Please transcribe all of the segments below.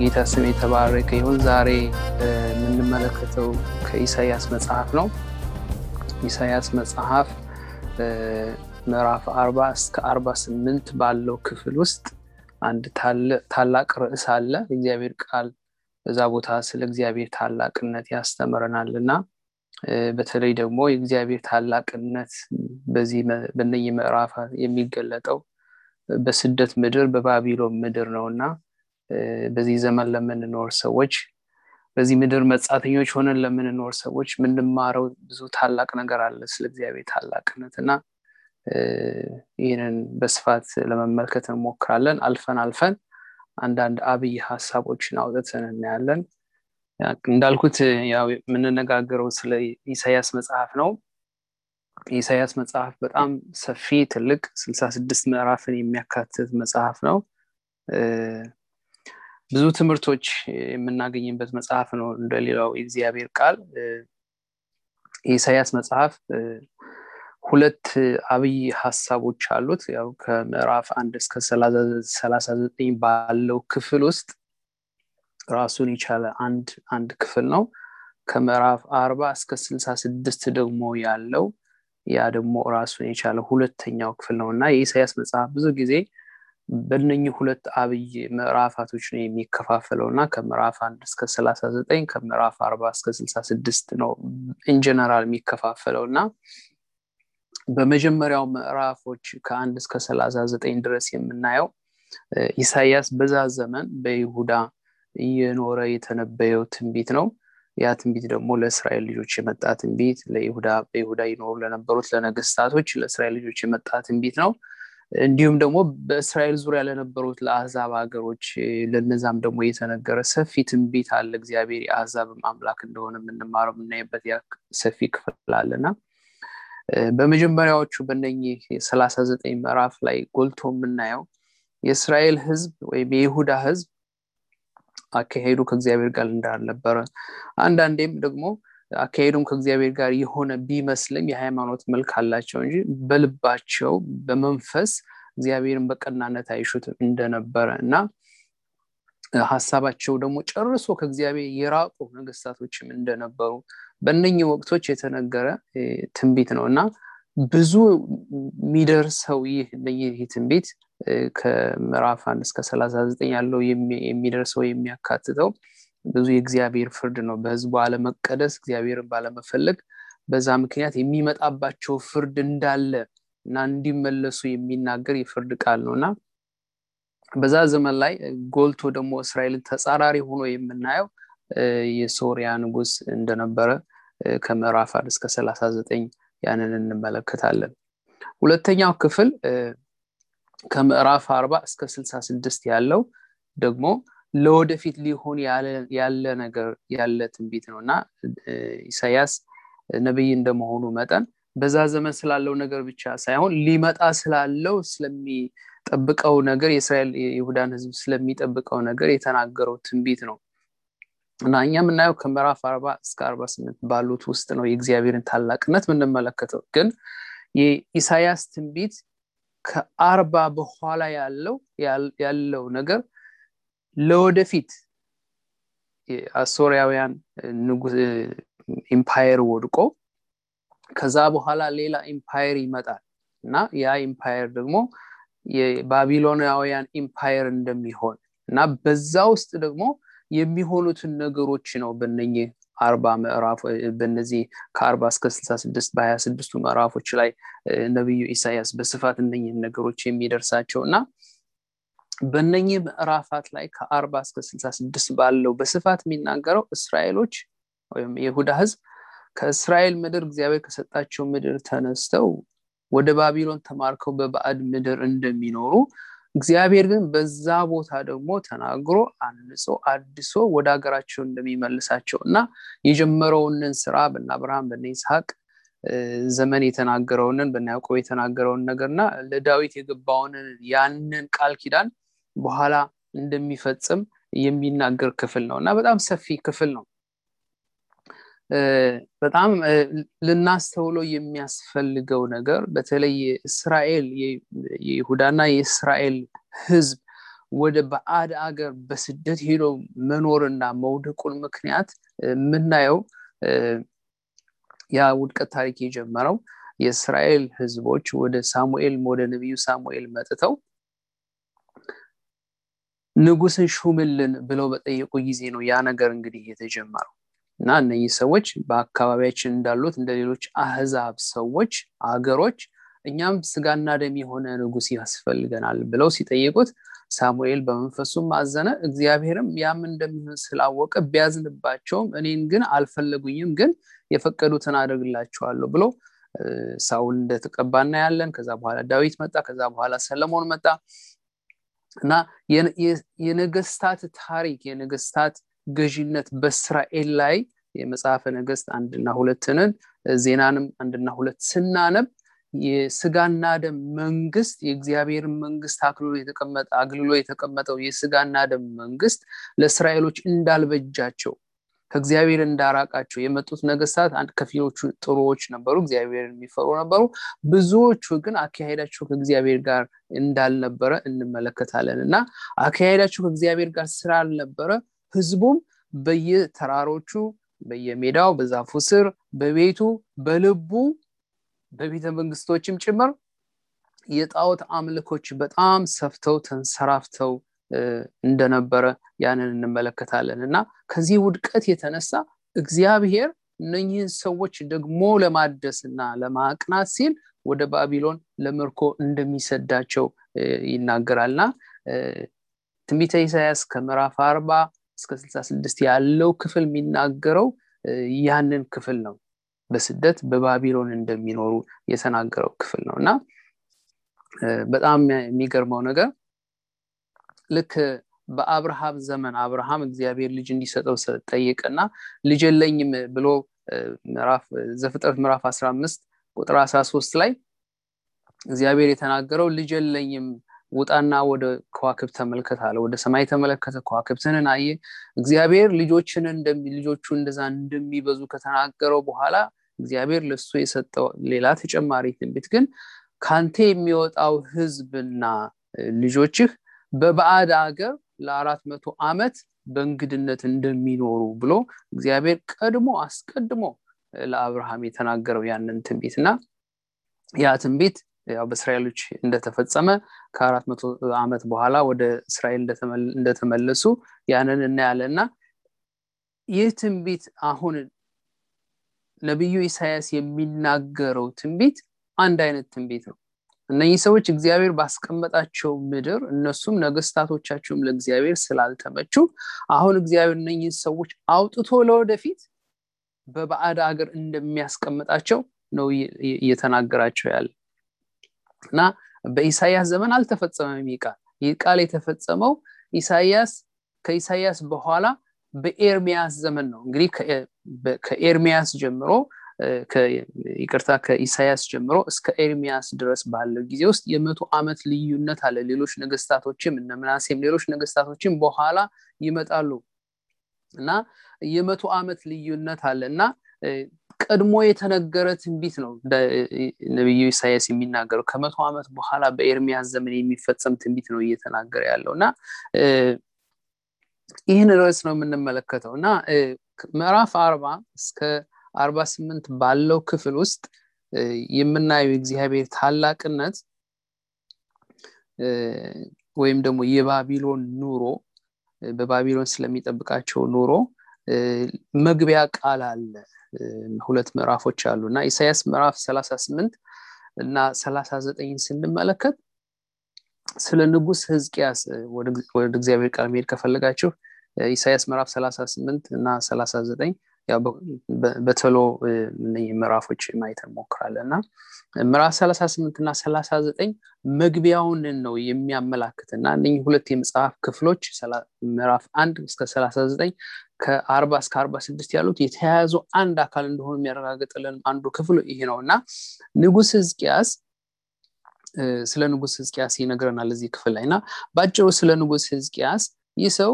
ጌታ ስም የተባረከ ይሁን። ዛሬ የምንመለከተው ከኢሳያስ መጽሐፍ ነው። ኢሳያስ መጽሐፍ ምዕራፍ 40 እስከ 48 ባለው ክፍል ውስጥ አንድ ታላቅ ርዕስ አለ። እግዚአብሔር ቃል በዛ ቦታ ስለ እግዚአብሔር ታላቅነት ያስተምረናል እና በተለይ ደግሞ የእግዚአብሔር ታላቅነት በዚህ በነኚህ ምዕራፍ የሚገለጠው በስደት ምድር በባቢሎን ምድር ነው እና በዚህ ዘመን ለምንኖር ሰዎች በዚህ ምድር መጻተኞች ሆነን ለምንኖር ሰዎች የምንማረው ብዙ ታላቅ ነገር አለ ስለ እግዚአብሔር ታላቅነት እና ይህንን በስፋት ለመመልከት እንሞክራለን። አልፈን አልፈን አንዳንድ አብይ ሀሳቦችን አውጥተን እናያለን። እንዳልኩት የምንነጋገረው ስለ ኢሳያስ መጽሐፍ ነው። የኢሳያስ መጽሐፍ በጣም ሰፊ ትልቅ ስልሳ ስድስት ምዕራፍን የሚያካትት መጽሐፍ ነው። ብዙ ትምህርቶች የምናገኝበት መጽሐፍ ነው። እንደሌላው የእግዚአብሔር ቃል የኢሳያስ መጽሐፍ ሁለት አብይ ሀሳቦች አሉት። ያው ከምዕራፍ አንድ እስከ ሰላሳ ዘጠኝ ባለው ክፍል ውስጥ ራሱን የቻለ አንድ አንድ ክፍል ነው። ከምዕራፍ አርባ እስከ ስልሳ ስድስት ደግሞ ያለው ያ ደግሞ ራሱን የቻለ ሁለተኛው ክፍል ነው እና የኢሳያስ መጽሐፍ ብዙ ጊዜ በእነኚህ ሁለት አብይ ምዕራፋቶች ነው የሚከፋፈለው እና ከምዕራፍ አንድ እስከ ሰላሳ ዘጠኝ ከምዕራፍ አርባ እስከ ስልሳ ስድስት ነው ኢንጀነራል የሚከፋፈለው እና በመጀመሪያው ምዕራፎች ከአንድ እስከ ሰላሳ ዘጠኝ ድረስ የምናየው ኢሳያስ በዛ ዘመን በይሁዳ እየኖረ የተነበየው ትንቢት ነው። ያ ትንቢት ደግሞ ለእስራኤል ልጆች የመጣ ትንቢት ለይሁዳ በይሁዳ ይኖሩ ለነበሩት ለነገስታቶች ለእስራኤል ልጆች የመጣ ትንቢት ነው። እንዲሁም ደግሞ በእስራኤል ዙሪያ ለነበሩት ለአህዛብ ሀገሮች ለነዛም ደግሞ የተነገረ ሰፊ ትንቢት አለ። እግዚአብሔር የአህዛብም አምላክ እንደሆነ የምንማረው የምናይበት ሰፊ ክፍል አለና በመጀመሪያዎቹ በነኚህ የሰላሳ ዘጠኝ ምዕራፍ ላይ ጎልቶ የምናየው የእስራኤል ህዝብ ወይም የይሁዳ ህዝብ አካሄዱ ከእግዚአብሔር ጋር እንዳልነበረ አንዳንዴም ደግሞ አካሄዱም ከእግዚአብሔር ጋር የሆነ ቢመስልም የሃይማኖት መልክ አላቸው እንጂ በልባቸው በመንፈስ እግዚአብሔርን በቀናነት አይሹትም እንደነበረ እና ሀሳባቸው ደግሞ ጨርሶ ከእግዚአብሔር የራቁ ነገስታቶችም እንደነበሩ በእነኚህ ወቅቶች የተነገረ ትንቢት ነው እና ብዙ የሚደርሰው ይህ ይህ ትንቢት ከምዕራፍ አንድ እስከ ሰላሳ ዘጠኝ ያለው የሚደርሰው የሚያካትተው ብዙ የእግዚአብሔር ፍርድ ነው። በህዝቡ አለመቀደስ፣ እግዚአብሔርን ባለመፈለግ በዛ ምክንያት የሚመጣባቸው ፍርድ እንዳለ እና እንዲመለሱ የሚናገር የፍርድ ቃል ነው እና በዛ ዘመን ላይ ጎልቶ ደግሞ እስራኤልን ተጻራሪ ሆኖ የምናየው የሶሪያ ንጉስ እንደነበረ ከምዕራፍ አንድ እስከ ሰላሳ ዘጠኝ ያንን እንመለከታለን። ሁለተኛው ክፍል ከምዕራፍ አርባ እስከ ስልሳ ስድስት ያለው ደግሞ ለወደፊት ሊሆን ያለ ነገር ያለ ትንቢት ነው። እና ኢሳያስ ነቢይ እንደመሆኑ መጠን በዛ ዘመን ስላለው ነገር ብቻ ሳይሆን ሊመጣ ስላለው ስለሚጠብቀው ነገር የእስራኤል የይሁዳን ህዝብ ስለሚጠብቀው ነገር የተናገረው ትንቢት ነው። እና እኛ የምናየው ከምዕራፍ አርባ እስከ አርባ ስምንት ባሉት ውስጥ ነው የእግዚአብሔርን ታላቅነት የምንመለከተው። ግን የኢሳያስ ትንቢት ከአርባ በኋላ ያለው ያለው ነገር ለወደፊት የአሶሪያውያን empire ወድቆ ከዛ በኋላ ሌላ empire ይመጣል እና ያ empire ደግሞ የባቢሎናውያን empire እንደሚሆን እና በዛ ውስጥ ደግሞ የሚሆኑትን ነገሮች ነው በነኚህ አርባ ምዕራፍ በነዚህ ከአርባ እስከ ስልሳ ስድስት በሀያ ስድስቱ ምዕራፎች ላይ ነቢዩ ኢሳያስ በስፋት እነኝህን ነገሮች የሚደርሳቸው እና በእነኚህ ምዕራፋት ላይ ከአርባ እስከ ስልሳ ስድስት ባለው በስፋት የሚናገረው እስራኤሎች ወይም የይሁዳ ህዝብ ከእስራኤል ምድር እግዚአብሔር ከሰጣቸው ምድር ተነስተው ወደ ባቢሎን ተማርከው በባዕድ ምድር እንደሚኖሩ እግዚአብሔር ግን በዛ ቦታ ደግሞ ተናግሮ አንጾ አድሶ ወደ ሀገራቸው እንደሚመልሳቸው እና የጀመረውንን ስራ በነ አብርሃም በነ ይስሐቅ ዘመን የተናገረውንን በነ ያዕቆብ የተናገረውን ነገርና ለዳዊት የገባውንን ያንን ቃል ኪዳን በኋላ እንደሚፈጽም የሚናገር ክፍል ነው። እና በጣም ሰፊ ክፍል ነው። በጣም ልናስተውለው የሚያስፈልገው ነገር በተለይ እስራኤል የይሁዳና የእስራኤል ህዝብ ወደ በአድ አገር በስደት ሄዶ መኖርና መውደቁን ምክንያት የምናየው ያ ውድቀት ታሪክ የጀመረው የእስራኤል ህዝቦች ወደ ሳሙኤል ወደ ነቢዩ ሳሙኤል መጥተው ንጉስን ሹምልን ብለው በጠየቁ ጊዜ ነው ያ ነገር እንግዲህ የተጀመረው። እና እነዚህ ሰዎች በአካባቢያችን እንዳሉት እንደ ሌሎች አህዛብ ሰዎች አገሮች እኛም ስጋና ደም የሆነ ንጉስ ያስፈልገናል ብለው ሲጠይቁት ሳሙኤል በመንፈሱም አዘነ። እግዚአብሔርም ያም እንደሚሆን ስላወቀ ቢያዝንባቸውም እኔን ግን አልፈለጉኝም ግን የፈቀዱትን አደርግላቸዋለሁ ብሎ ሳውል እንደተቀባ እናያለን ከዛ በኋላ ዳዊት መጣ። ከዛ በኋላ ሰለሞን መጣ እና የነገስታት ታሪክ የነገስታት ገዥነት በእስራኤል ላይ የመጽሐፈ ነገስት አንድና ሁለትንን ዜናንም አንድና ሁለት ስናነብ የስጋና ደም መንግስት የእግዚአብሔርን መንግስት አግልሎ የተቀመጠው የስጋና ደም መንግስት ለእስራኤሎች እንዳልበጃቸው ከእግዚአብሔር እንዳራቃቸው የመጡት ነገስታት አንድ ከፊሎቹ ጥሩዎች ነበሩ እግዚአብሔር የሚፈሩ ነበሩ። ብዙዎቹ ግን አካሄዳቸው ከእግዚአብሔር ጋር እንዳልነበረ እንመለከታለን እና አካሄዳቸው ከእግዚአብሔር ጋር ስላልነበረ ህዝቡም በየተራሮቹ በየሜዳው በዛፉ ስር በቤቱ በልቡ በቤተ መንግስቶችም ጭምር የጣዖት አምልኮች በጣም ሰፍተው ተንሰራፍተው እንደነበረ ያንን እንመለከታለን። እና ከዚህ ውድቀት የተነሳ እግዚአብሔር እነኚህን ሰዎች ደግሞ ለማደስ እና ለማቅናት ሲል ወደ ባቢሎን ለምርኮ እንደሚሰዳቸው ይናገራል። እና ትንቢተ ኢሳያስ ከምዕራፍ አርባ እስከ 66 ያለው ክፍል የሚናገረው ያንን ክፍል ነው። በስደት በባቢሎን እንደሚኖሩ የተናገረው ክፍል ነው። እና በጣም የሚገርመው ነገር ልክ በአብርሃም ዘመን አብርሃም እግዚአብሔር ልጅ እንዲሰጠው ጠየቀና ልጅ የለኝም ብሎ ዘፍጥረት ምዕራፍ 15 ቁጥር 13 ላይ እግዚአብሔር የተናገረው ልጅ የለኝም ውጣና ወደ ከዋክብት ተመልከት አለ ወደ ሰማይ ተመለከተ ከዋክብትንን አየ። እግዚአብሔር ልጆችን ልጆቹ እንደዛ እንደሚበዙ ከተናገረው በኋላ እግዚአብሔር ለሱ የሰጠው ሌላ ተጨማሪ ትንቢት ግን ካንተ የሚወጣው ህዝብና ልጆችህ በባዕድ አገር ለአራት መቶ ዓመት በእንግድነት እንደሚኖሩ ብሎ እግዚአብሔር ቀድሞ አስቀድሞ ለአብርሃም የተናገረው ያንን ትንቢት እና ያ ትንቢት ያው በእስራኤሎች እንደተፈጸመ ከአራት መቶ ዓመት በኋላ ወደ እስራኤል እንደተመለሱ ያንን እናያለን እና ይህ ትንቢት አሁን ነቢዩ ኢሳያስ የሚናገረው ትንቢት አንድ አይነት ትንቢት ነው እነኚህ ሰዎች እግዚአብሔር ባስቀመጣቸው ምድር እነሱም ነገስታቶቻቸውም ለእግዚአብሔር ስላልተመቹ አሁን እግዚአብሔር እነኚህ ሰዎች አውጥቶ ለወደፊት በባዕድ ሀገር እንደሚያስቀምጣቸው ነው እየተናገራቸው ያለ። እና በኢሳያስ ዘመን አልተፈጸመም ይህ ይህ ቃል የተፈጸመው ኢሳያስ ከኢሳያስ በኋላ በኤርሚያስ ዘመን ነው። እንግዲህ ከኤርሚያስ ጀምሮ ይቅርታ ከኢሳያስ ጀምሮ እስከ ኤርሚያስ ድረስ ባለው ጊዜ ውስጥ የመቶ ዓመት ልዩነት አለ። ሌሎች ነገስታቶችም እነ ምናሴም ሌሎች ነገስታቶችም በኋላ ይመጣሉ እና የመቶ ዓመት ልዩነት አለ እና ቀድሞ የተነገረ ትንቢት ነው ነቢዩ ኢሳያስ የሚናገረው። ከመቶ ዓመት በኋላ በኤርሚያስ ዘመን የሚፈጸም ትንቢት ነው እየተናገረ ያለው እና ይህን ርዕስ ነው የምንመለከተው እና ምዕራፍ አርባ እስከ አርባ ስምንት ባለው ክፍል ውስጥ የምናየው የእግዚአብሔር ታላቅነት ወይም ደግሞ የባቢሎን ኑሮ በባቢሎን ስለሚጠብቃቸው ኑሮ መግቢያ ቃል አለ። ሁለት ምዕራፎች አሉ እና ኢሳያስ ምዕራፍ 38 እና 39 ስንመለከት ስለ ንጉስ ህዝቅያስ ወደ እግዚአብሔር ቃል መሄድ ከፈለጋችሁ ኢሳያስ ምዕራፍ 38 እና 39 በተሎ ምዕራፎች ማየት እንሞክራለን። እና ምዕራፍ 38 እና 39 መግቢያውን ነው የሚያመላክት። እና እነ ሁለት የመጽሐፍ ክፍሎች ምዕራፍ 1 እስከ 39 ከ40 እስከ 46 ያሉት የተያያዙ አንድ አካል እንደሆኑ የሚያረጋግጥልን አንዱ ክፍል ይሄ ነው። እና ንጉስ ህዝቅያስ ስለ ንጉስ ህዝቅያስ ይነግረናል እዚህ ክፍል ላይ። እና በአጭሩ ስለ ንጉስ ህዝቅያስ ይህ ሰው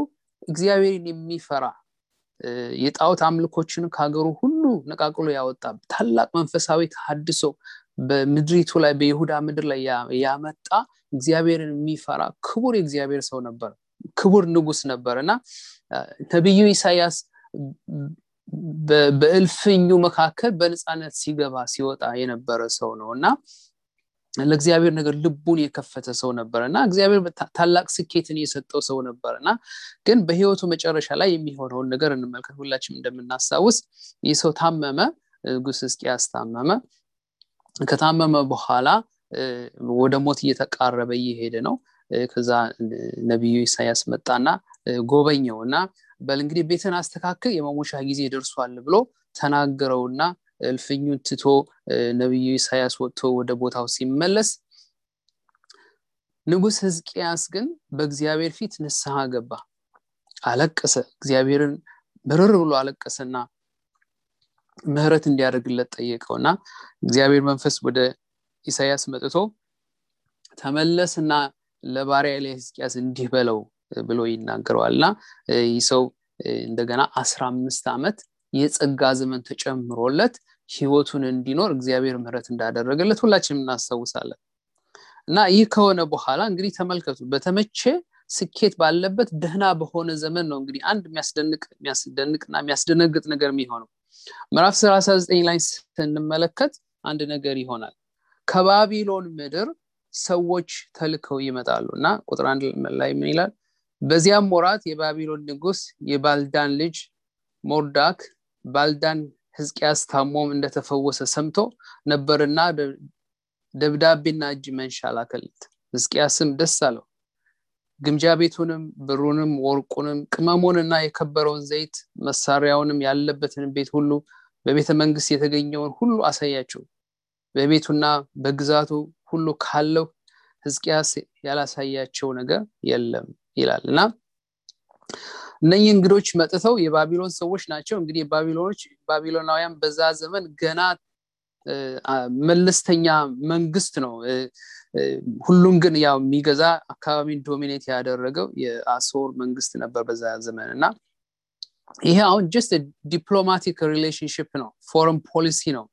እግዚአብሔርን የሚፈራ የጣዖት አምልኮችን ከሀገሩ ሁሉ ነቃቅሎ ያወጣ ታላቅ መንፈሳዊ ተሀድሶ በምድሪቱ ላይ በይሁዳ ምድር ላይ ያመጣ እግዚአብሔርን የሚፈራ ክቡር የእግዚአብሔር ሰው ነበር። ክቡር ንጉስ ነበር እና ነቢዩ ኢሳያስ በእልፍኙ መካከል በነፃነት ሲገባ ሲወጣ የነበረ ሰው ነው እና ለእግዚአብሔር ነገር ልቡን የከፈተ ሰው ነበር እና እግዚአብሔር ታላቅ ስኬትን የሰጠው ሰው ነበር እና ግን በህይወቱ መጨረሻ ላይ የሚሆነውን ነገር እንመልከት። ሁላችንም እንደምናስታውስ ይህ ሰው ታመመ ንጉስ ህዝቅያስ ታመመ። ከታመመ በኋላ ወደ ሞት እየተቃረበ እየሄደ ነው። ከዛ ነቢዩ ኢሳያስ መጣና ጎበኘው እና በል እንግዲህ ቤትን አስተካክል የመሞሻ ጊዜ ደርሷል ብሎ ተናገረውና እልፍኙን ትቶ ነቢዩ ኢሳያስ ወጥቶ ወደ ቦታው ሲመለስ ንጉስ ህዝቅያስ ግን በእግዚአብሔር ፊት ንስሐ ገባ አለቀሰ። እግዚአብሔርን ምርር ብሎ አለቀሰና ምህረት እንዲያደርግለት ጠየቀውና እግዚአብሔር መንፈስ ወደ ኢሳያስ መጥቶ ተመለስና ለባሪያ ላይ ህዝቅያስ እንዲህ በለው ብሎ ይናገረዋል እና ይህ ሰው እንደገና አስራ አምስት ዓመት የጸጋ ዘመን ተጨምሮለት ህይወቱን እንዲኖር እግዚአብሔር ምህረት እንዳደረገለት ሁላችንም እናስታውሳለን። እና ይህ ከሆነ በኋላ እንግዲህ ተመልከቱ በተመቼ ስኬት ባለበት ደህና በሆነ ዘመን ነው እንግዲህ አንድ የሚያስደንቅ የሚያስደንቅና የሚያስደነግጥ ነገር የሚሆነው። ምዕራፍ 39 ላይ ስንመለከት አንድ ነገር ይሆናል። ከባቢሎን ምድር ሰዎች ተልከው ይመጣሉ እና ቁጥር አንድ ላይ ምን ይላል? በዚያም ወራት የባቢሎን ንጉስ የባልዳን ልጅ ሞርዳክ ባልዳን ህዝቅያስ ታሞም እንደተፈወሰ ሰምቶ ነበርና ደብዳቤና እጅ መንሻ ላከለት። ህዝቅያስም ደስ አለው። ግምጃ ቤቱንም ብሩንም ወርቁንም ቅመሙንና የከበረውን ዘይት መሳሪያውንም ያለበትን ቤት ሁሉ በቤተ መንግስት የተገኘውን ሁሉ አሳያቸው። በቤቱና በግዛቱ ሁሉ ካለው ህዝቅያስ ያላሳያቸው ነገር የለም ይላል እና እነኚህ እንግዶች መጥተው የባቢሎን ሰዎች ናቸው። እንግዲህ ባቢሎኖች ባቢሎናውያን በዛ ዘመን ገና መለስተኛ መንግስት ነው። ሁሉም ግን ያው የሚገዛ አካባቢን dominate ያደረገው የአሶር መንግስት ነበር በዛ ዘመን እና ይሄ አሁን just diplomatic relationship ነው። foreign policy ነው።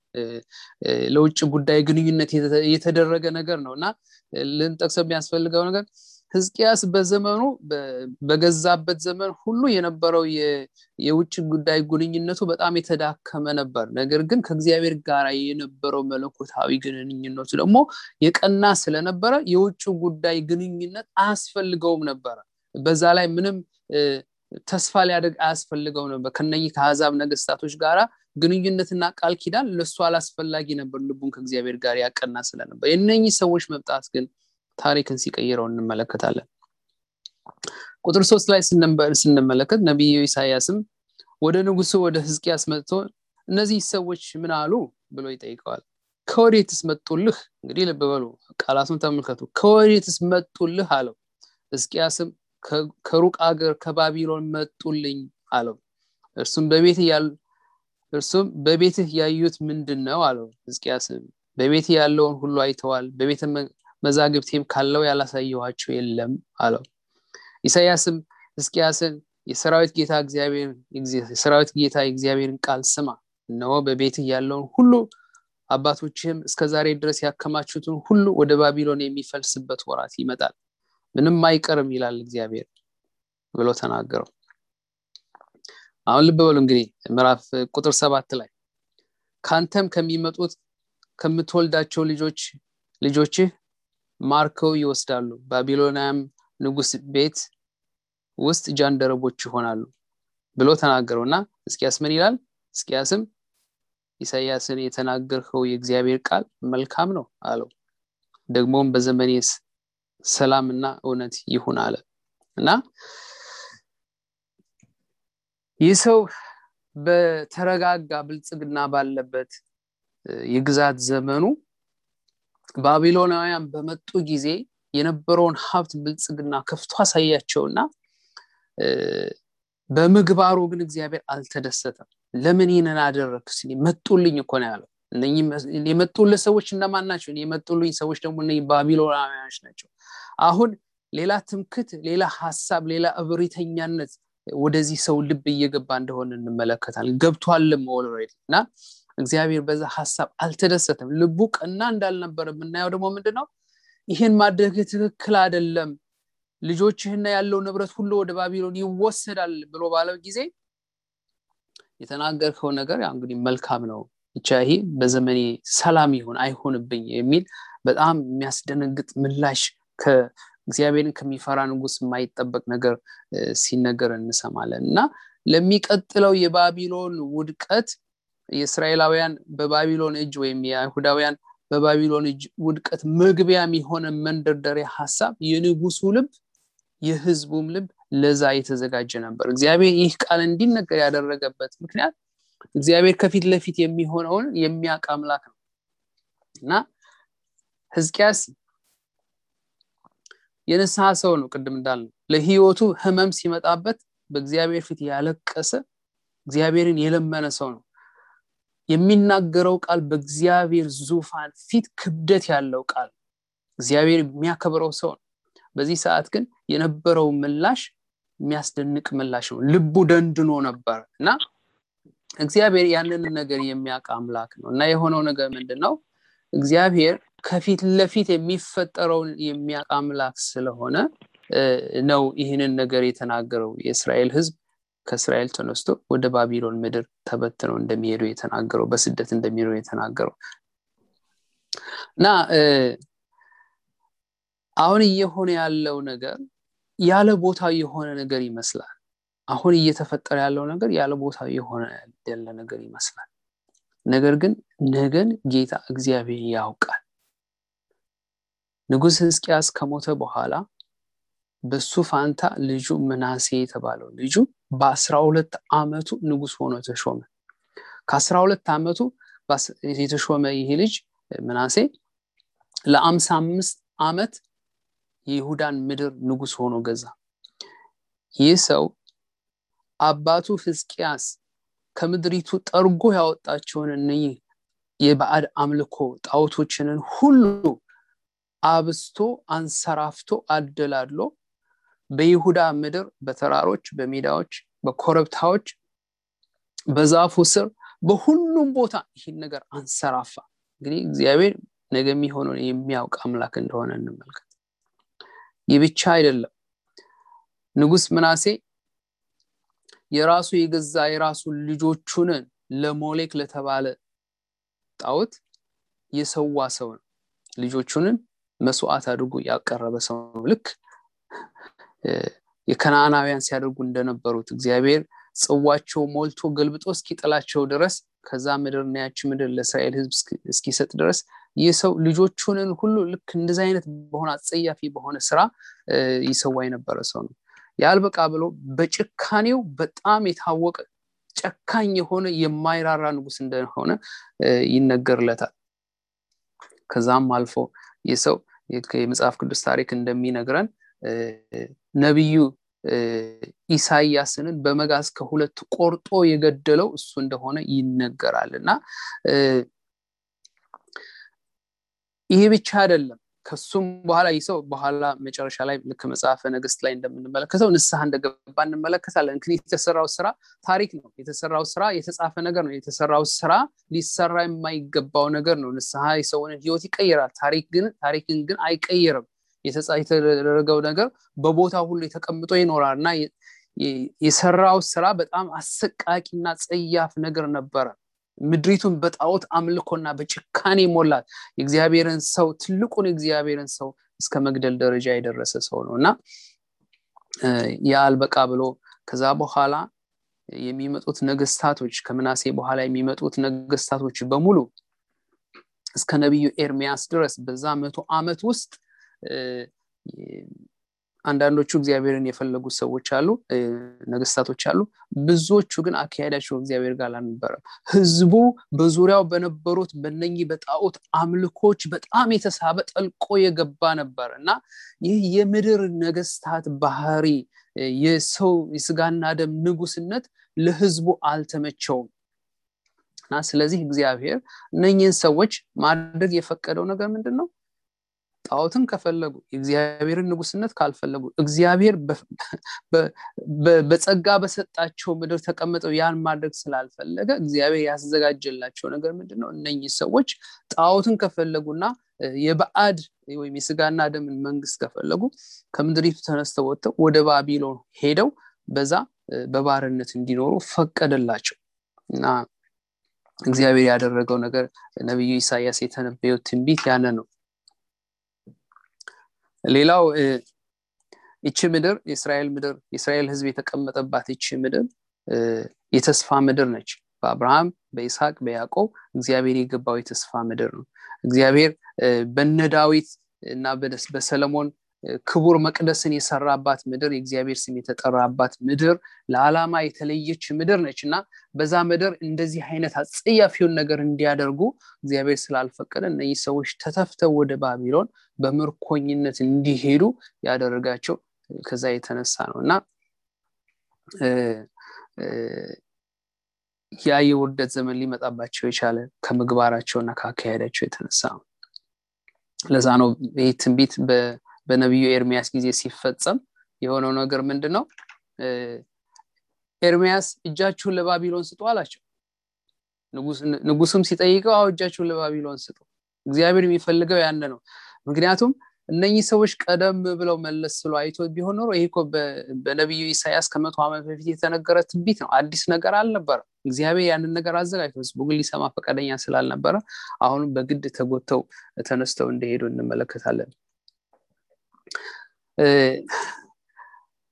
ለውጭ ጉዳይ ግንኙነት የተደረገ ነገር ነው እና ልንጠቅሰው የሚያስፈልገው ነገር ህዝቅያስ በዘመኑ በገዛበት ዘመን ሁሉ የነበረው የውጭ ጉዳይ ግንኙነቱ በጣም የተዳከመ ነበር። ነገር ግን ከእግዚአብሔር ጋር የነበረው መለኮታዊ ግንኙነቱ ደግሞ የቀና ስለነበረ የውጭ ጉዳይ ግንኙነት አያስፈልገውም ነበረ። በዛ ላይ ምንም ተስፋ ሊያደርግ አያስፈልገው ነበር። ከነኚህ ከአሕዛብ ነገስታቶች ጋራ ግንኙነትና ቃል ኪዳን ለእሱ አላስፈላጊ ነበር። ልቡን ከእግዚአብሔር ጋር ያቀና ስለነበር። የነኚህ ሰዎች መምጣት ግን ታሪክን ሲቀይረው እንመለከታለን። ቁጥር ሶስት ላይ ስንመለከት ነቢዩ ኢሳያስም ወደ ንጉሱ ወደ ህዝቅያስ መጥቶ እነዚህ ሰዎች ምን አሉ ብሎ ይጠይቀዋል። ከወዴትስ መጡልህ? እንግዲህ ልብ በሉ ቃላቱን ተመልከቱ። ከወዴትስ መጡልህ? አለው። ህዝቅያስም ከሩቅ አገር ከባቢሎን መጡልኝ አለው። እርሱም በቤት እርሱም በቤትህ ያዩት ምንድን ነው አለው። ህዝቅያስም በቤት ያለውን ሁሉ አይተዋል መዛግብቴም ካለው ያላሳየኋቸው የለም አለው። ኢሳያስም ህዝቅያስን የሰራዊት ጌታ የሰራዊት ጌታ የእግዚአብሔርን ቃል ስማ እነሆ በቤትህ ያለውን ሁሉ አባቶችህም እስከ ዛሬ ድረስ ያከማቹትን ሁሉ ወደ ባቢሎን የሚፈልስበት ወራት ይመጣል። ምንም አይቀርም ይላል እግዚአብሔር ብሎ ተናገረው። አሁን ልብ በሉ እንግዲህ ምዕራፍ ቁጥር ሰባት ላይ ካንተም ከሚመጡት ከምትወልዳቸው ልጆች ልጆችህ ማርከው ይወስዳሉ። ባቢሎናያም ንጉስ ቤት ውስጥ ጃንደረቦች ይሆናሉ ብሎ ተናገረው እና እስኪያስ ምን ይላል? እስኪያስም ኢሳያስን የተናገርከው የእግዚአብሔር ቃል መልካም ነው አለው። ደግሞም በዘመኔ ሰላምና እውነት ይሁን አለ እና ይህ ሰው በተረጋጋ ብልጽግና ባለበት የግዛት ዘመኑ ባቢሎናውያን በመጡ ጊዜ የነበረውን ሀብት ብልጽግና ከፍቶ አሳያቸውና በምግባሩ ግን እግዚአብሔር አልተደሰተም። ለምን ይህንን አደረግ መጡልኝ እኮ ነው ያለው። የመጡልህ ሰዎች እነማን ናቸው? የመጡልኝ ሰዎች ደግሞ ባቢሎናውያኖች ናቸው። አሁን ሌላ ትምክት ሌላ ሀሳብ ሌላ እብሪተኛነት ወደዚህ ሰው ልብ እየገባ እንደሆነ እንመለከታለን። ገብቷልም already እና እግዚአብሔር በዛ ሀሳብ አልተደሰተም። ልቡ ቀና እንዳልነበረ የምናየው ደግሞ ምንድነው? ይህን ማድረግ ትክክል አይደለም። ልጆችህና ያለው ንብረት ሁሉ ወደ ባቢሎን ይወሰዳል ብሎ ባለው ጊዜ የተናገርከው ነገር እንግዲህ መልካም ነው። ብቻ ይሄ በዘመኔ ሰላም ይሁን አይሆንብኝ የሚል በጣም የሚያስደነግጥ ምላሽ እግዚአብሔርን ከሚፈራ ንጉስ የማይጠበቅ ነገር ሲነገር እንሰማለን። እና ለሚቀጥለው የባቢሎን ውድቀት የእስራኤላውያን በባቢሎን እጅ ወይም የአይሁዳውያን በባቢሎን እጅ ውድቀት መግቢያም የሆነ መንደርደሪያ ሀሳብ የንጉሱ ልብ የህዝቡም ልብ ለዛ የተዘጋጀ ነበር። እግዚአብሔር ይህ ቃል እንዲነገር ያደረገበት ምክንያት እግዚአብሔር ከፊት ለፊት የሚሆነውን የሚያውቅ አምላክ ነው። እና ህዝቅያስ የንስሐ ሰው ነው። ቅድም እንዳልነው ለህይወቱ ህመም ሲመጣበት በእግዚአብሔር ፊት ያለቀሰ እግዚአብሔርን የለመነ ሰው ነው የሚናገረው ቃል በእግዚአብሔር ዙፋን ፊት ክብደት ያለው ቃል እግዚአብሔር የሚያከብረው ሰው ነው። በዚህ ሰዓት ግን የነበረው ምላሽ የሚያስደንቅ ምላሽ ነው። ልቡ ደንድኖ ነበር እና እግዚአብሔር ያንን ነገር የሚያውቅ አምላክ ነው እና የሆነው ነገር ምንድን ነው እግዚአብሔር ከፊት ለፊት የሚፈጠረውን የሚያውቅ አምላክ ስለሆነ ነው ይህንን ነገር የተናገረው የእስራኤል ህዝብ ከእስራኤል ተነስቶ ወደ ባቢሎን ምድር ተበትነው እንደሚሄዱ የተናገረው በስደት እንደሚሄዱ የተናገረው። እና አሁን እየሆነ ያለው ነገር ያለ ቦታ የሆነ ነገር ይመስላል። አሁን እየተፈጠረ ያለው ነገር ያለ ቦታ የሆነ ያለ ነገር ይመስላል። ነገር ግን ነገን ጌታ እግዚአብሔር ያውቃል። ንጉስ ህዝቅያስ ከሞተ በኋላ በሱ ፋንታ ልጁ ምናሴ የተባለው ልጁ በአስራ ሁለት አመቱ ንጉስ ሆኖ ተሾመ። ከአስራ ሁለት አመቱ የተሾመ ይህ ልጅ ምናሴ ለአምሳ አምስት አመት የይሁዳን ምድር ንጉስ ሆኖ ገዛ። ይህ ሰው አባቱ ህዝቅያስ ከምድሪቱ ጠርጎ ያወጣቸውን እነህ የባዕድ አምልኮ ጣዖቶችንን ሁሉ አብስቶ አንሰራፍቶ አደላድሎ በይሁዳ ምድር በተራሮች በሜዳዎች በኮረብታዎች በዛፉ ስር በሁሉም ቦታ ይህን ነገር አንሰራፋ። እንግዲህ እግዚአብሔር ነገ የሚሆነውን የሚያውቅ አምላክ እንደሆነ እንመልከት። ይህ ብቻ አይደለም። ንጉስ ምናሴ የራሱ የገዛ የራሱ ልጆቹንን ለሞሌክ ለተባለ ጣዖት የሰዋ ሰው ነው። ልጆቹንን መስዋዕት አድርጎ ያቀረበ ሰው ልክ የከነአናውያን ሲያደርጉ እንደነበሩት እግዚአብሔር ጽዋቸው ሞልቶ ገልብጦ እስኪጥላቸው ድረስ ከዛ ምድር ናያች ምድር ለእስራኤል ህዝብ እስኪሰጥ ድረስ ይህ ሰው ልጆቹንን ሁሉ ልክ እንደዚ አይነት በሆነ አጸያፊ በሆነ ስራ ይሰዋ የነበረ ሰው ነው። ያልበቃ ብሎ በጭካኔው በጣም የታወቀ ጨካኝ የሆነ የማይራራ ንጉስ እንደሆነ ይነገርለታል። ከዛም አልፎ ይህ ሰው የመጽሐፍ ቅዱስ ታሪክ እንደሚነግረን ነቢዩ ኢሳያስንን በመጋዝ ከሁለት ቆርጦ የገደለው እሱ እንደሆነ ይነገራል። እና ይሄ ብቻ አይደለም። ከሱም በኋላ ይህ ሰው በኋላ መጨረሻ ላይ ልክ መጽሐፈ ነገስት ላይ እንደምንመለከተው ንስሐ እንደገባ እንመለከታለን። ግን የተሰራው ስራ ታሪክ ነው። የተሰራው ስራ የተጻፈ ነገር ነው። የተሰራው ስራ ሊሰራ የማይገባው ነገር ነው። ንስሐ የሰውን ህይወት ይቀይራል። ታሪክን ግን አይቀይርም የተደረገው ነገር በቦታ ሁሉ የተቀምጦ ይኖራል። እና የሰራው ስራ በጣም አሰቃቂና ጸያፍ ነገር ነበረ። ምድሪቱን በጣዖት አምልኮና በጭካኔ ሞላት። የእግዚአብሔርን ሰው ትልቁን የእግዚአብሔርን ሰው እስከ መግደል ደረጃ የደረሰ ሰው ነው። እና የአልበቃ ብሎ ከዛ በኋላ የሚመጡት ነገስታቶች ከምናሴ በኋላ የሚመጡት ነገስታቶች በሙሉ እስከ ነቢዩ ኤርሚያስ ድረስ በዛ መቶ ዓመት ውስጥ አንዳንዶቹ እግዚአብሔርን የፈለጉ ሰዎች አሉ ነገስታቶች አሉ። ብዙዎቹ ግን አካሄዳቸው እግዚአብሔር ጋር አልነበረም። ህዝቡ በዙሪያው በነበሩት በነኚህ በጣዖት አምልኮች በጣም የተሳበ ጠልቆ የገባ ነበር እና ይህ የምድር ነገስታት ባህሪ የሰው የስጋና ደም ንጉስነት ለህዝቡ አልተመቸውም። እና ስለዚህ እግዚአብሔር እነኝህን ሰዎች ማድረግ የፈቀደው ነገር ምንድን ነው ጣዖትን ከፈለጉ የእግዚአብሔርን ንጉስነት ካልፈለጉ እግዚአብሔር በጸጋ በሰጣቸው ምድር ተቀምጠው ያን ማድረግ ስላልፈለገ እግዚአብሔር ያዘጋጀላቸው ነገር ምንድን ነው እነኚህ ሰዎች ጣዖትን ከፈለጉና የበአድ ወይም የስጋና ደምን መንግስት ከፈለጉ ከምድሪቱ ተነስተው ወጥተው ወደ ባቢሎን ሄደው በዛ በባርነት እንዲኖሩ ፈቀደላቸው። እና እግዚአብሔር ያደረገው ነገር ነቢዩ ኢሳያስ የተነበየው ትንቢት ያነ ነው ሌላው ይቺ ምድር የእስራኤል ምድር የእስራኤል ህዝብ የተቀመጠባት ይቺ ምድር የተስፋ ምድር ነች። በአብርሃም በይስሐቅ በያዕቆብ እግዚአብሔር የገባው የተስፋ ምድር ነው። እግዚአብሔር በነ ዳዊት እና በሰለሞን ክቡር መቅደስን የሰራባት ምድር የእግዚአብሔር ስም የተጠራባት ምድር ለዓላማ የተለየች ምድር ነች። እና በዛ ምድር እንደዚህ አይነት አጸያፊውን ነገር እንዲያደርጉ እግዚአብሔር ስላልፈቀደ እነዚህ ሰዎች ተተፍተው ወደ ባቢሎን በምርኮኝነት እንዲሄዱ ያደረጋቸው ከዛ የተነሳ ነው። እና ያ የውርደት ዘመን ሊመጣባቸው የቻለ ከምግባራቸውና ከአካሄዳቸው የተነሳ ነው። ለዛ ነው ይህ ትንቢት በነቢዩ ኤርሚያስ ጊዜ ሲፈጸም የሆነው ነገር ምንድን ነው ኤርሚያስ እጃችሁን ለባቢሎን ስጡ አላቸው። ንጉስም ሲጠይቀው አዎ እጃችሁን ለባቢሎን ስጡ እግዚአብሔር የሚፈልገው ያነ ነው። ምክንያቱም እነኚህ ሰዎች ቀደም ብለው መለስ ብሎ አይቶ ቢሆን ኖሮ ይሄ በነቢዩ ኢሳያስ ከመቶ ዓመት በፊት የተነገረ ትንቢት ነው። አዲስ ነገር አልነበረም። እግዚአብሔር ያንን ነገር አዘጋጅቶ ህዝቡ ግን ሊሰማ ፈቃደኛ ስላልነበረ አሁንም በግድ ተጎተው ተነስተው እንደሄዱ እንመለከታለን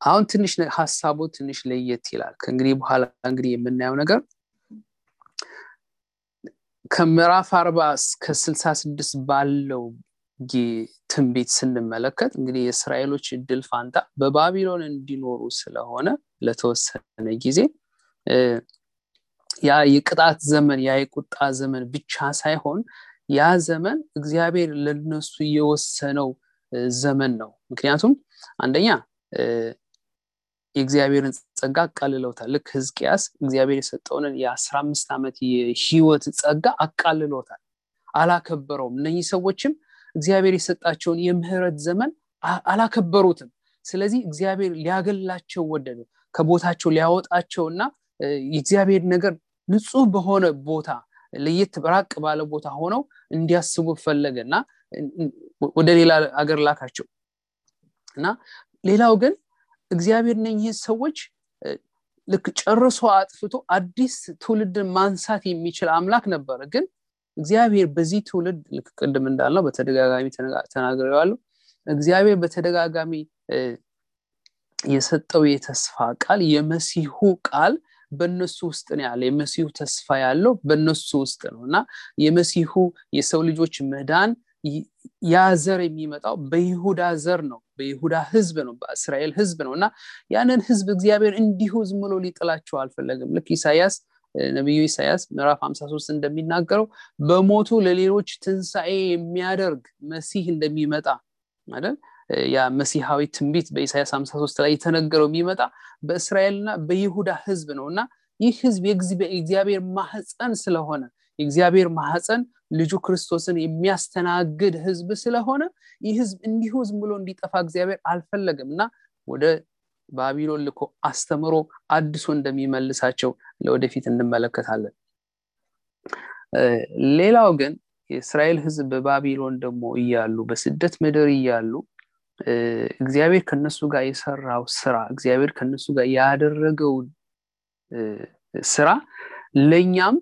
አሁን ትንሽ ሀሳቡ ትንሽ ለየት ይላል። ከእንግዲህ በኋላ እንግዲህ የምናየው ነገር ከምዕራፍ አርባ እስከ ስልሳ ስድስት ባለው ትንቢት ስንመለከት እንግዲህ የእስራኤሎች እድል ፋንታ በባቢሎን እንዲኖሩ ስለሆነ ለተወሰነ ጊዜ ያ የቅጣት ዘመን ያ የቁጣ ዘመን ብቻ ሳይሆን ያ ዘመን እግዚአብሔር ለነሱ የወሰነው ዘመን ነው። ምክንያቱም አንደኛ የእግዚአብሔርን ጸጋ አቃልለውታል። ልክ ህዝቅያስ እግዚአብሔር የሰጠውንን የአስራ አምስት ዓመት የህይወት ጸጋ አቃልሎታል አላከበረውም። እነኚህ ሰዎችም እግዚአብሔር የሰጣቸውን የምህረት ዘመን አላከበሩትም። ስለዚህ እግዚአብሔር ሊያገላቸው ወደደ ከቦታቸው ሊያወጣቸውና የእግዚአብሔር ነገር ንጹህ በሆነ ቦታ ለየት ራቅ ባለ ቦታ ሆነው እንዲያስቡ ፈለገ እና ወደ ሌላ አገር ላካቸው። እና ሌላው ግን እግዚአብሔር ነኝህ ሰዎች ልክ ጨርሶ አጥፍቶ አዲስ ትውልድን ማንሳት የሚችል አምላክ ነበረ። ግን እግዚአብሔር በዚህ ትውልድ ልክ ቅድም እንዳልነው በተደጋጋሚ ተናግሬዋለሁ። እግዚአብሔር በተደጋጋሚ የሰጠው የተስፋ ቃል የመሲሁ ቃል በእነሱ ውስጥ ነው ያለ የመሲሁ ተስፋ ያለው በእነሱ ውስጥ ነው። እና የመሲሁ የሰው ልጆች መዳን ያ ዘር የሚመጣው በይሁዳ ዘር ነው በይሁዳ ህዝብ ነው በእስራኤል ህዝብ ነው። እና ያንን ህዝብ እግዚአብሔር እንዲሁ ዝም ብሎ ሊጥላቸው አልፈለግም ልክ ኢሳያስ ነቢዩ ኢሳያስ ምዕራፍ 53 እንደሚናገረው በሞቱ ለሌሎች ትንሣኤ የሚያደርግ መሲህ እንደሚመጣ አይደል? ያ መሲሐዊ ትንቢት በኢሳያስ 53 ላይ የተነገረው የሚመጣ በእስራኤልና በይሁዳ ህዝብ ነው። እና ይህ ህዝብ የእግዚአብሔር ማህፀን ስለሆነ የእግዚአብሔር ማህፀን ልጁ ክርስቶስን የሚያስተናግድ ህዝብ ስለሆነ ይህ ህዝብ እንዲሁ ዝም ብሎ እንዲጠፋ እግዚአብሔር አልፈለግም እና ወደ ባቢሎን ልኮ አስተምሮ አድሶ እንደሚመልሳቸው ለወደፊት እንመለከታለን። ሌላው ግን የእስራኤል ህዝብ በባቢሎን ደግሞ እያሉ በስደት ምድር እያሉ እግዚአብሔር ከነሱ ጋር የሰራው ስራ እግዚአብሔር ከነሱ ጋር ያደረገው ስራ ለእኛም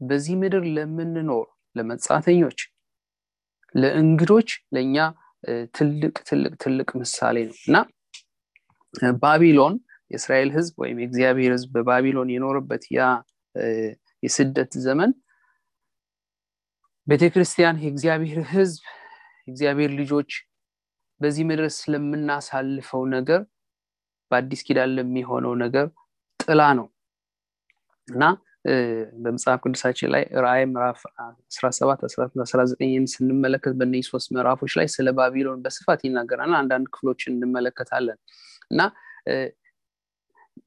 በዚህ ምድር ለምንኖር ለመጻተኞች ለእንግዶች ለእኛ ትልቅ ትልቅ ትልቅ ምሳሌ ነው እና ባቢሎን የእስራኤል ህዝብ ወይም የእግዚአብሔር ህዝብ በባቢሎን የኖረበት ያ የስደት ዘመን ቤተክርስቲያን የእግዚአብሔር ህዝብ የእግዚአብሔር ልጆች በዚህ ምድር ስለምናሳልፈው ነገር በአዲስ ኪዳን ለሚሆነው ነገር ጥላ ነው እና በመጽሐፍ ቅዱሳችን ላይ ራእይ ምዕራፍ 17 19 ስንመለከት በእነዚህ ሶስት ምዕራፎች ላይ ስለ ባቢሎን በስፋት ይናገራል። አንዳንድ ክፍሎችን እንመለከታለን። እና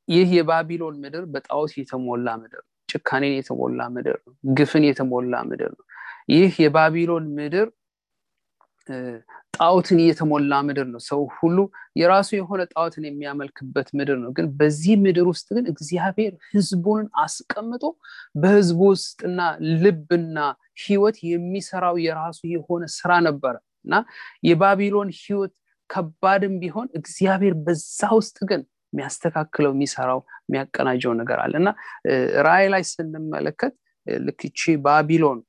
ይህ የባቢሎን ምድር በጣዖት የተሞላ ምድር ጭካኔን የተሞላ ምድር ነው። ግፍን የተሞላ ምድር ነው። ይህ የባቢሎን ምድር ጣዖትን የተሞላ ምድር ነው። ሰው ሁሉ የራሱ የሆነ ጣዖትን የሚያመልክበት ምድር ነው። ግን በዚህ ምድር ውስጥ ግን እግዚአብሔር ህዝቡን አስቀምጦ በህዝቡ ውስጥና ልብና ህይወት የሚሰራው የራሱ የሆነ ስራ ነበረ እና የባቢሎን ህይወት ከባድም ቢሆን እግዚአብሔር በዛ ውስጥ ግን የሚያስተካክለው የሚሰራው የሚያቀናጀው ነገር አለ እና ራእይ ላይ ስንመለከት ልክቺ ባቢሎን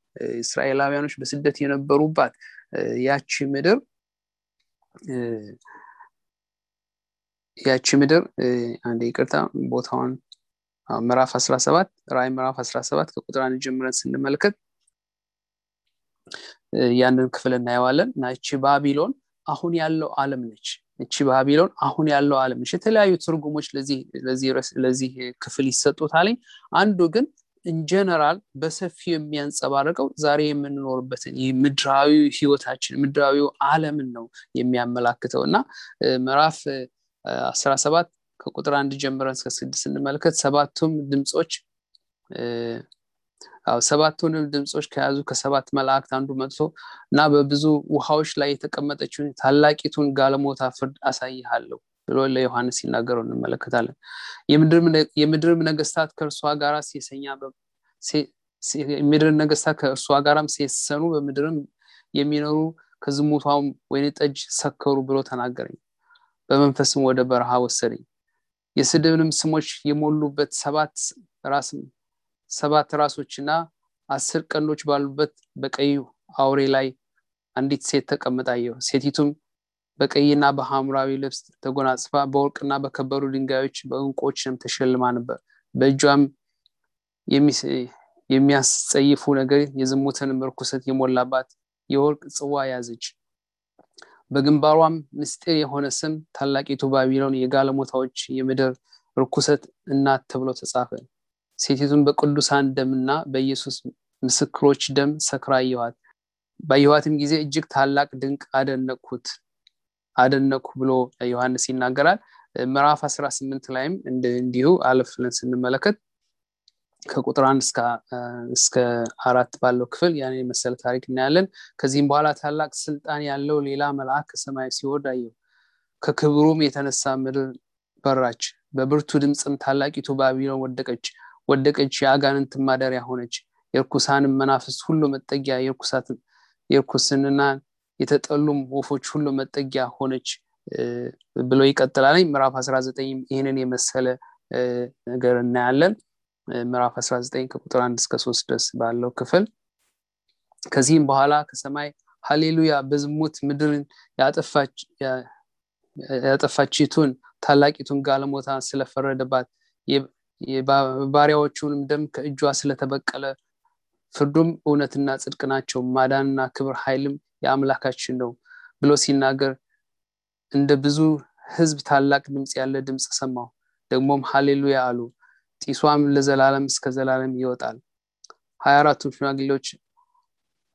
እስራኤላውያኖች በስደት የነበሩባት ያቺ ምድር ያቺ ምድር አንድ ይቅርታ ቦታውን ምዕራፍ 17 ራይ ምዕራፍ 17 ከቁጥር አንድ ጀምረን ስንመለከት ያንን ክፍል እናየዋለን። እና እቺ ባቢሎን አሁን ያለው አለም ነች። እቺ ባቢሎን አሁን ያለው አለም ነች። የተለያዩ ትርጉሞች ለዚህ ክፍል ይሰጡታለኝ አንዱ ግን ኢንጀነራል በሰፊው የሚያንጸባርቀው ዛሬ የምንኖርበትን ይህ ምድራዊ ህይወታችን ምድራዊ አለምን ነው የሚያመላክተው። እና ምዕራፍ 17 ከቁጥር አንድ ጀምረን እስከ ስድስት ስንመለከት ሰባቱም ድምፆች ሰባቱንም ድምፆች ከያዙ ከሰባት መላእክት አንዱ መጥቶ እና በብዙ ውሃዎች ላይ የተቀመጠችውን ታላቂቱን ጋለሞታ ፍርድ አሳይሃለሁ ብሎ ለዮሐንስ ሲናገረው እንመለከታለን። የምድርም ነገስታት ከእርሷ ጋር ሴሰኛ የምድር ነገስታት ከእርሷ ጋራም ሴሰኑ በምድርም የሚኖሩ ከዝሙቷም ወይን ጠጅ ሰከሩ ብሎ ተናገረኝ። በመንፈስም ወደ በረሃ ወሰደኝ። የስድብንም ስሞች የሞሉበት ሰባት ራስ ሰባት ራሶችና አስር ቀንዶች ባሉበት በቀይ አውሬ ላይ አንዲት ሴት ተቀምጣየው ሴቲቱም በቀይና በሐምራዊ ልብስ ተጎናጽፋ በወርቅና በከበሩ ድንጋዮች በእንቆችንም ተሸልማ ነበር። በእጇም የሚያስጸይፉ ነገር የዝሙትን ርኩሰት የሞላባት የወርቅ ጽዋ ያዘች። በግንባሯም ምስጢር የሆነ ስም ታላቂቱ ባቢሎን የጋለሞታዎች የምድር ርኩሰት እናት ተብሎ ተጻፈ። ሴቲቱን በቅዱሳን ደምና በኢየሱስ ምስክሮች ደም ሰክራ አየኋት። ባየኋትም ጊዜ እጅግ ታላቅ ድንቅ አደነቅኩት አደነኩ ብሎ ዮሐንስ ይናገራል። ምዕራፍ 18 ላይም እንዲሁ አለፍለን ስንመለከት ከቁጥር አንድ እስከ አራት ባለው ክፍል ያን የመሰለ ታሪክ እናያለን። ከዚህም በኋላ ታላቅ ስልጣን ያለው ሌላ መልአክ ከሰማይ ሲወርድ አየው ከክብሩም የተነሳ ምድር በራች። በብርቱ ድምፅም ታላቂቱ ባቢሎን ወደቀች ወደቀች የአጋንንት ማደሪያ ሆነች። የርኩሳንም መናፍስት ሁሉ መጠጊያ የርኩስንና የተጠሉም ወፎች ሁሉ መጠጊያ ሆነች ብሎ ይቀጥላል። ምዕራፍ 19 ይህንን የመሰለ ነገር እናያለን። ምዕራፍ 19 ከቁጥር 1 እስከ 3 ድረስ ባለው ክፍል። ከዚህም በኋላ ከሰማይ ሀሌሉያ በዝሙት ምድርን ያጠፋችቱን ታላቂቱን ጋለሞታ ስለፈረደባት ባሪያዎቹንም ደም ከእጇ ስለተበቀለ ፍርዱም እውነትና ጽድቅ ናቸው። ማዳንና ክብር ኃይልም የአምላካችን ነው ብሎ ሲናገር እንደ ብዙ ህዝብ ታላቅ ድምፅ ያለ ድምፅ ሰማው ደግሞም ሀሌሉያ አሉ። ጢሷም ለዘላለም እስከ ዘላለም ይወጣል። ሀያ አራቱ ሽማግሌዎች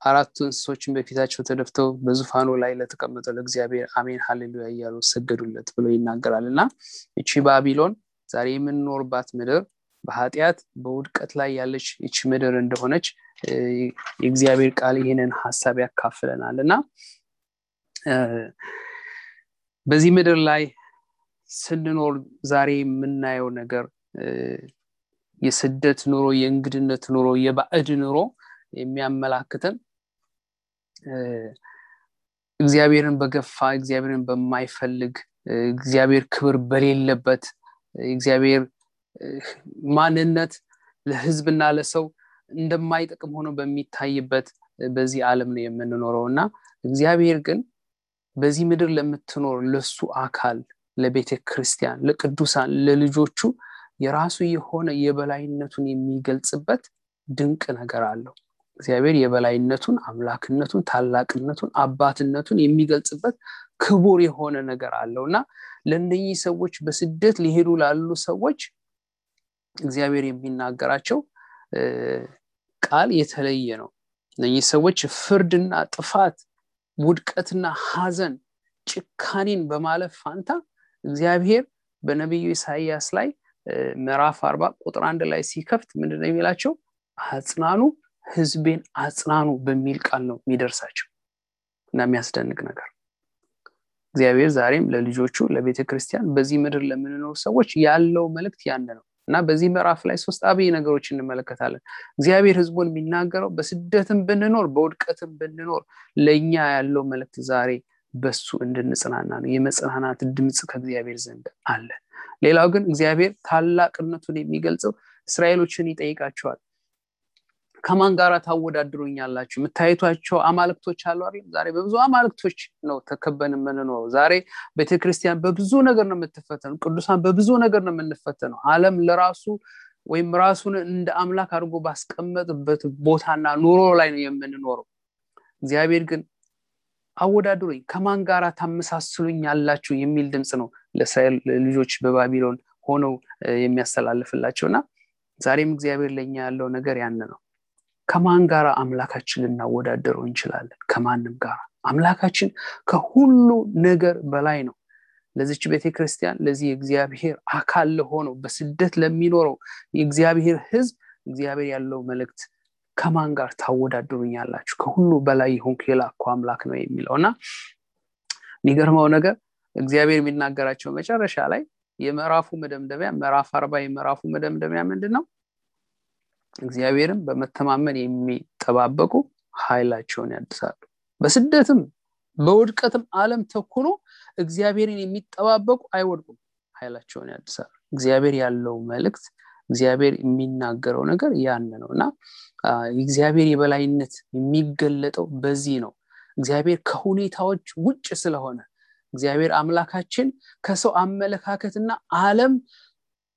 አራቱ እንስሶችን በፊታቸው ተደፍተው በዙፋኑ ላይ ለተቀመጠው ለእግዚአብሔር አሜን ሀሌሉያ እያሉ ሰገዱለት ብሎ ይናገራል። እና እቺ ባቢሎን ዛሬ የምንኖርባት ምድር በኃጢአት በውድቀት ላይ ያለች ይች ምድር እንደሆነች የእግዚአብሔር ቃል ይህንን ሀሳብ ያካፍለናል። እና በዚህ ምድር ላይ ስንኖር ዛሬ የምናየው ነገር የስደት ኑሮ የእንግድነት ኑሮ የባዕድ ኑሮ የሚያመላክተን እግዚአብሔርን በገፋ እግዚአብሔርን በማይፈልግ እግዚአብሔር ክብር በሌለበት እግዚአብሔር ማንነት ለህዝብና ለሰው እንደማይጠቅም ሆኖ በሚታይበት በዚህ ዓለም ነው የምንኖረው። እና እግዚአብሔር ግን በዚህ ምድር ለምትኖር ለሱ አካል ለቤተ ክርስቲያን ለቅዱሳን ለልጆቹ የራሱ የሆነ የበላይነቱን የሚገልጽበት ድንቅ ነገር አለው። እግዚአብሔር የበላይነቱን አምላክነቱን ታላቅነቱን አባትነቱን የሚገልጽበት ክቡር የሆነ ነገር አለው። እና ለእነኚህ ሰዎች በስደት ሊሄዱ ላሉ ሰዎች እግዚአብሔር የሚናገራቸው ቃል የተለየ ነው። እነኚህ ሰዎች ፍርድና ጥፋት ውድቀትና ሀዘን ጭካኔን በማለፍ ፋንታ እግዚአብሔር በነቢዩ ኢሳይያስ ላይ ምዕራፍ አርባ ቁጥር አንድ ላይ ሲከፍት ምንድነው የሚላቸው? አጽናኑ ህዝቤን አጽናኑ በሚል ቃል ነው የሚደርሳቸው። እና የሚያስደንቅ ነገር። እግዚአብሔር ዛሬም ለልጆቹ ለቤተ ክርስቲያን በዚህ ምድር ለምንኖር ሰዎች ያለው መልእክት ያን ነው እና በዚህ ምዕራፍ ላይ ሶስት አብይ ነገሮች እንመለከታለን። እግዚአብሔር ህዝቡን የሚናገረው በስደትም ብንኖር በውድቀትም ብንኖር ለእኛ ያለው መልእክት ዛሬ በሱ እንድንጽናና ነው። የመጽናናት ድምፅ ከእግዚአብሔር ዘንድ አለ። ሌላው ግን እግዚአብሔር ታላቅነቱን የሚገልጸው እስራኤሎችን ይጠይቃቸዋል ከማን ጋር ታወዳድሩኛላችሁ? የምታይቷቸው አማልክቶች አሉ አይደል? ዛሬ በብዙ አማልክቶች ነው ተከበን የምንኖረው። ዛሬ ቤተክርስቲያን በብዙ ነገር ነው የምትፈተነው። ቅዱሳን በብዙ ነገር ነው የምንፈተነው። አለም ለራሱ ወይም ራሱን እንደ አምላክ አድርጎ ባስቀመጥበት ቦታና ኑሮ ላይ ነው የምንኖረው። እግዚአብሔር ግን አወዳድሩኝ ከማን ጋር ታመሳስሉኝ ያላችሁ የሚል ድምፅ ነው ለእስራኤል ልጆች በባቢሎን ሆነው የሚያስተላልፍላቸው። እና ዛሬም እግዚአብሔር ለእኛ ያለው ነገር ያን ነው ከማን ጋር አምላካችን ልናወዳደረው እንችላለን? ከማንም ጋር። አምላካችን ከሁሉ ነገር በላይ ነው። ለዚች ቤተ ክርስቲያን ለዚህ የእግዚአብሔር አካል ለሆነው በስደት ለሚኖረው የእግዚአብሔር ህዝብ እግዚአብሔር ያለው መልእክት ከማን ጋር ታወዳድሩኛላችሁ? ከሁሉ በላይ የሆንኩ የላኩ አምላክ ነው የሚለው እና የሚገርመው ነገር እግዚአብሔር የሚናገራቸው መጨረሻ ላይ የምዕራፉ መደምደሚያ ምዕራፍ አርባ የምዕራፉ መደምደሚያ ምንድን ነው እግዚአብሔርም በመተማመን የሚጠባበቁ ኃይላቸውን ያድሳሉ። በስደትም በውድቀትም አለም ተኩኖ እግዚአብሔርን የሚጠባበቁ አይወድቁም ኃይላቸውን ያድሳሉ። እግዚአብሔር ያለው መልእክት እግዚአብሔር የሚናገረው ነገር ያን ነው እና የእግዚአብሔር የበላይነት የሚገለጠው በዚህ ነው። እግዚአብሔር ከሁኔታዎች ውጭ ስለሆነ እግዚአብሔር አምላካችን ከሰው አመለካከትና አለም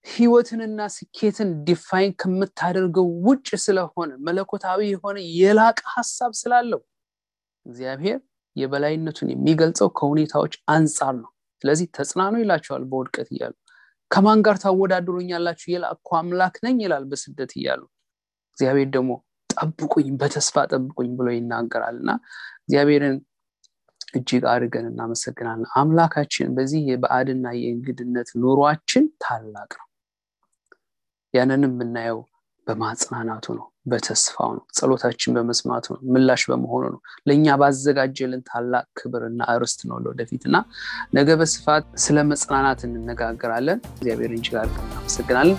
ህይወትንና ስኬትን define ከምታደርገው ውጭ ስለሆነ መለኮታዊ የሆነ የላቀ ሀሳብ ስላለው እግዚአብሔር የበላይነቱን የሚገልጸው ከሁኔታዎች አንጻር ነው። ስለዚህ ተጽናኑ ይላቸዋል በውድቀት እያሉ። ከማን ጋር ታወዳድሩኛላችሁ? የላቅኩ አምላክ ነኝ ይላል በስደት እያሉ። እግዚአብሔር ደግሞ ጠብቁኝ በተስፋ ጠብቁኝ ብሎ ይናገራል። እና እግዚአብሔርን እጅግ አድርገን እናመሰግናለን። አምላካችን በዚህ የበአድና የእንግድነት ኑሯችን ታላቅ ነው ያንንም የምናየው በማጽናናቱ ነው በተስፋው ነው ጸሎታችን በመስማቱ ነው ምላሽ በመሆኑ ነው። ለእኛ ባዘጋጀልን ታላቅ ክብርና እርስት ነው ለወደፊት እና ነገ በስፋት ስለ መጽናናት እንነጋገራለን። እግዚአብሔር እጅግ አድርገን እናመሰግናለን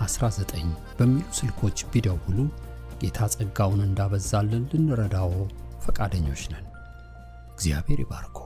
4919 በሚሉ ስልኮች ቢደውሉ ጌታ ጸጋውን እንዳበዛልን ልንረዳዎ ፈቃደኞች ነን። እግዚአብሔር ይባርኮ።